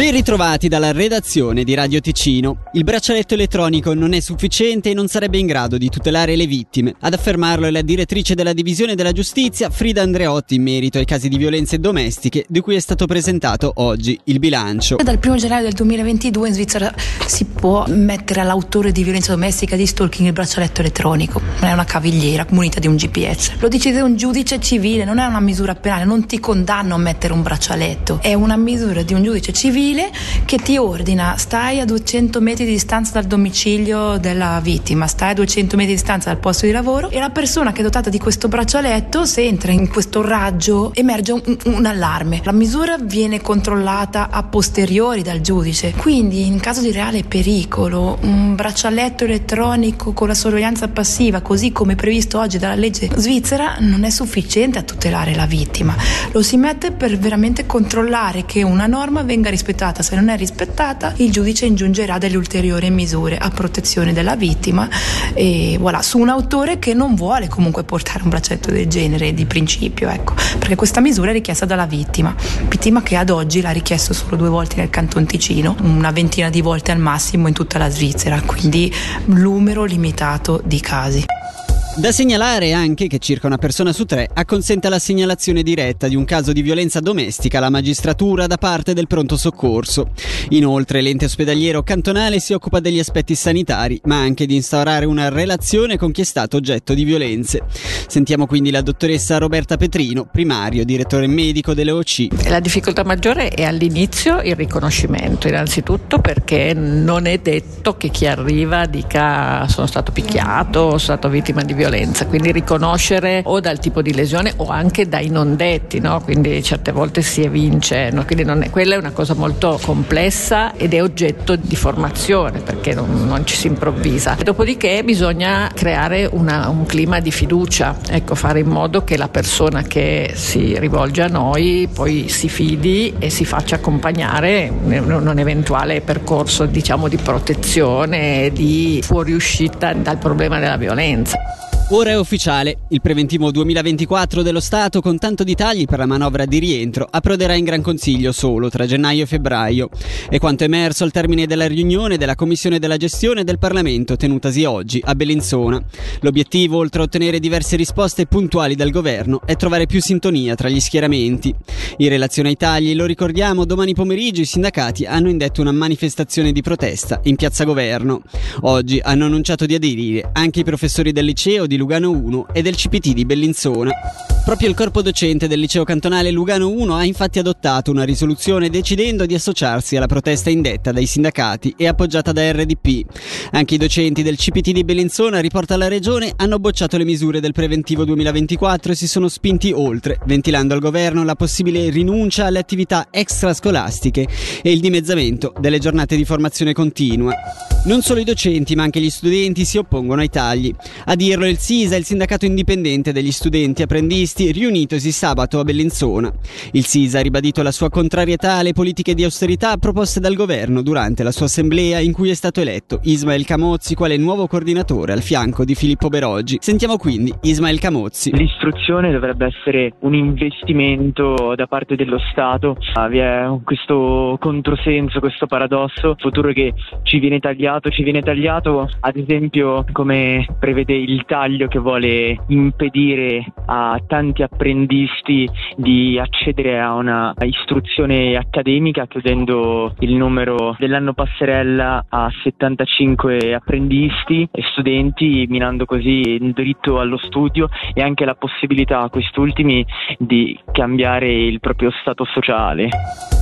Ben ritrovati dalla redazione di Radio Ticino. Il braccialetto elettronico non è sufficiente e non sarebbe in grado di tutelare le vittime. Ad affermarlo è la direttrice della Divisione della Giustizia, Frida Andreotti, in merito ai casi di violenze domestiche di cui è stato presentato oggi il bilancio. Dal 1 gennaio del 2022 in Svizzera si può mettere all'autore di violenza domestica di stalking il braccialetto elettronico. Non è una cavigliera munita di un GPS. Lo decide un giudice civile, non è una misura penale, non ti condanno a mettere un braccialetto. È una misura di un giudice civile civile che ti ordina stai a 200 metri di distanza dal domicilio della vittima, stai a 200 metri di distanza dal posto di lavoro e la persona che è dotata di questo braccialetto se entra in questo raggio emerge un, un allarme. La misura viene controllata a posteriori dal giudice, quindi in caso di reale pericolo un braccialetto elettronico con la sorveglianza passiva così come previsto oggi dalla legge svizzera non è sufficiente a tutelare la vittima. Lo si mette per veramente controllare che una norma venga rispettata rispettata, se non è rispettata il giudice ingiungerà delle ulteriori misure a protezione della vittima e voilà, su un autore che non vuole comunque portare un braccetto del genere di principio, ecco, perché questa misura è richiesta dalla vittima, vittima che ad oggi l'ha richiesto solo due volte nel Canton Ticino, una ventina di volte al massimo in tutta la Svizzera, quindi numero limitato di casi. Da segnalare anche che circa una persona su tre acconsente alla segnalazione diretta di un caso di violenza domestica alla magistratura da parte del pronto soccorso. Inoltre l'ente ospedaliero cantonale si occupa degli aspetti sanitari, ma anche di instaurare una relazione con chi è stato oggetto di violenze. Sentiamo quindi la dottoressa Roberta Petrino, primario direttore medico delle OC. La difficoltà maggiore è all'inizio il riconoscimento, innanzitutto perché non è detto che chi arriva dica sono stato picchiato, sono stato vittima di violenza, quindi riconoscere o dal tipo di lesione o anche dai non detti, no? quindi certe volte si evince, no? quindi è, quella è una cosa molto complessa ed è oggetto di formazione perché non, non ci si improvvisa. Dopodiché bisogna creare una, un clima di fiducia, ecco, fare in modo che la persona che si rivolge a noi poi si fidi e si faccia accompagnare in un eventuale percorso diciamo, di protezione, di fuoriuscita dal problema della violenza. Ora è ufficiale, il preventivo 2024 dello Stato con tanto di tagli per la manovra di rientro approderà in Gran Consiglio solo tra gennaio e febbraio. È quanto emerso al termine della riunione della Commissione della gestione del Parlamento tenutasi oggi a Bellinzona. L'obiettivo, oltre a ottenere diverse risposte puntuali dal governo, è trovare più sintonia tra gli schieramenti. In relazione ai tagli, lo ricordiamo, domani pomeriggio i sindacati hanno indetto una manifestazione di protesta in piazza Governo. Oggi hanno annunciato di aderire anche i professori del liceo di Lugano 1 e del CPT di Bellinzona. Proprio il corpo docente del liceo cantonale Lugano 1 ha infatti adottato una risoluzione decidendo di associarsi alla protesta indetta dai sindacati e appoggiata da RDP. Anche i docenti del CPT di Bellinzona, riporta la regione, hanno bocciato le misure del preventivo 2024 e si sono spinti oltre, ventilando al governo la possibile rinuncia alle attività extrascolastiche e il dimezzamento delle giornate di formazione continua. Non solo i docenti ma anche gli studenti si oppongono ai tagli. A dirlo il SISA, il sindacato indipendente degli studenti apprendisti riunitosi sabato a Bellinzona. Il SISA ha ribadito la sua contrarietà alle politiche di austerità proposte dal governo durante la sua assemblea in cui è stato eletto Ismael Camozzi quale nuovo coordinatore al fianco di Filippo Beroggi. Sentiamo quindi Ismael Camozzi. L'istruzione dovrebbe essere un investimento da parte dello Stato. Ah, vi è questo controsenso, questo paradosso, futuro che ci viene tagliato, ci viene tagliato ad esempio come prevede il taglio che vuole impedire a tanti apprendisti di accedere a una istruzione accademica chiudendo il numero dell'anno passerella a 75 apprendisti e studenti minando così il diritto allo studio e anche la possibilità a quest'ultimi di cambiare il proprio stato sociale.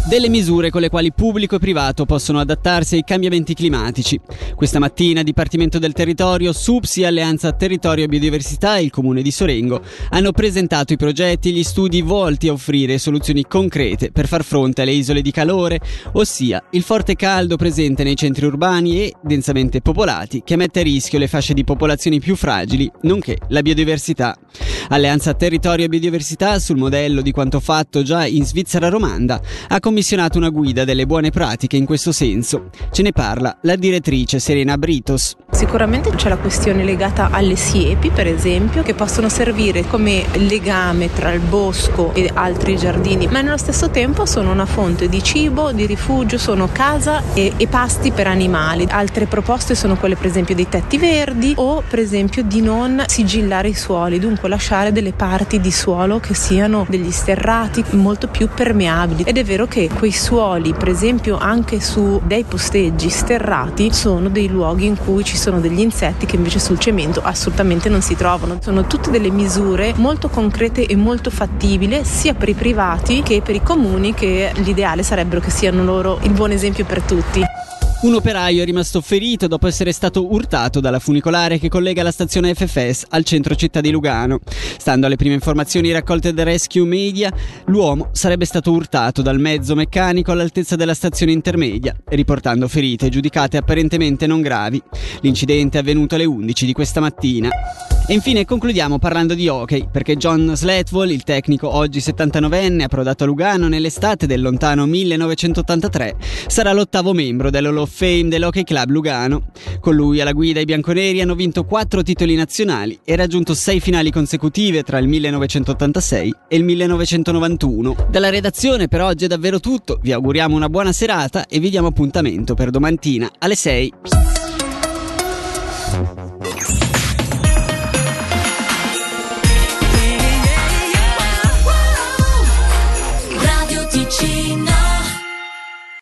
Delle misure con le quali pubblico e privato possono adattarsi ai cambiamenti climatici questa mattina Dipartimento del Territorio, SUPSI, Alleanza Territorio e Biodiversità e il Comune di Sorengo hanno presentato i progetti e gli studi volti a offrire soluzioni concrete per far fronte alle isole di calore, ossia il forte caldo presente nei centri urbani e densamente popolati che mette a rischio le fasce di popolazioni più fragili, nonché la biodiversità. Alleanza Territorio e Biodiversità, sul modello di quanto fatto già in Svizzera romanda, ha commissionato una guida delle buone pratiche in questo senso. Ce ne parla la direttrice Serena Britos. Sicuramente c'è la questione legata alle siepi, per esempio, che possono servire come legame tra il bosco e altri giardini, ma nello stesso tempo sono una fonte di cibo, di rifugio, sono casa e, e pasti per animali. Altre proposte sono quelle per esempio dei tetti verdi o per esempio di non sigillare i suoli, dunque lasciare delle parti di suolo che siano degli sterrati molto più permeabili. Ed è vero che quei suoli, per esempio anche su dei posteggi sterrati, sono dei luoghi in cui ci sono degli insetti che invece sul cemento assolutamente non si trovano. Sono tutte delle misure molto concrete e molto fattibili sia per i privati che per i comuni che l'ideale sarebbero che siano loro il buon esempio per tutti. Un operaio è rimasto ferito dopo essere stato urtato dalla funicolare che collega la stazione FFS al centro città di Lugano. Stando alle prime informazioni raccolte da Rescue Media, l'uomo sarebbe stato urtato dal mezzo meccanico all'altezza della stazione intermedia, riportando ferite giudicate apparentemente non gravi. L'incidente è avvenuto alle 11 di questa mattina. E infine concludiamo parlando di hockey, perché John Slatwall, il tecnico oggi 79enne, approdato a Lugano nell'estate del lontano 1983, sarà l'ottavo membro dell'Hall of Fame dell'Hockey Club Lugano. Con lui alla guida i bianconeri hanno vinto quattro titoli nazionali e raggiunto sei finali consecutive tra il 1986 e il 1991. Dalla redazione per oggi è davvero tutto, vi auguriamo una buona serata e vi diamo appuntamento per domattina alle 6.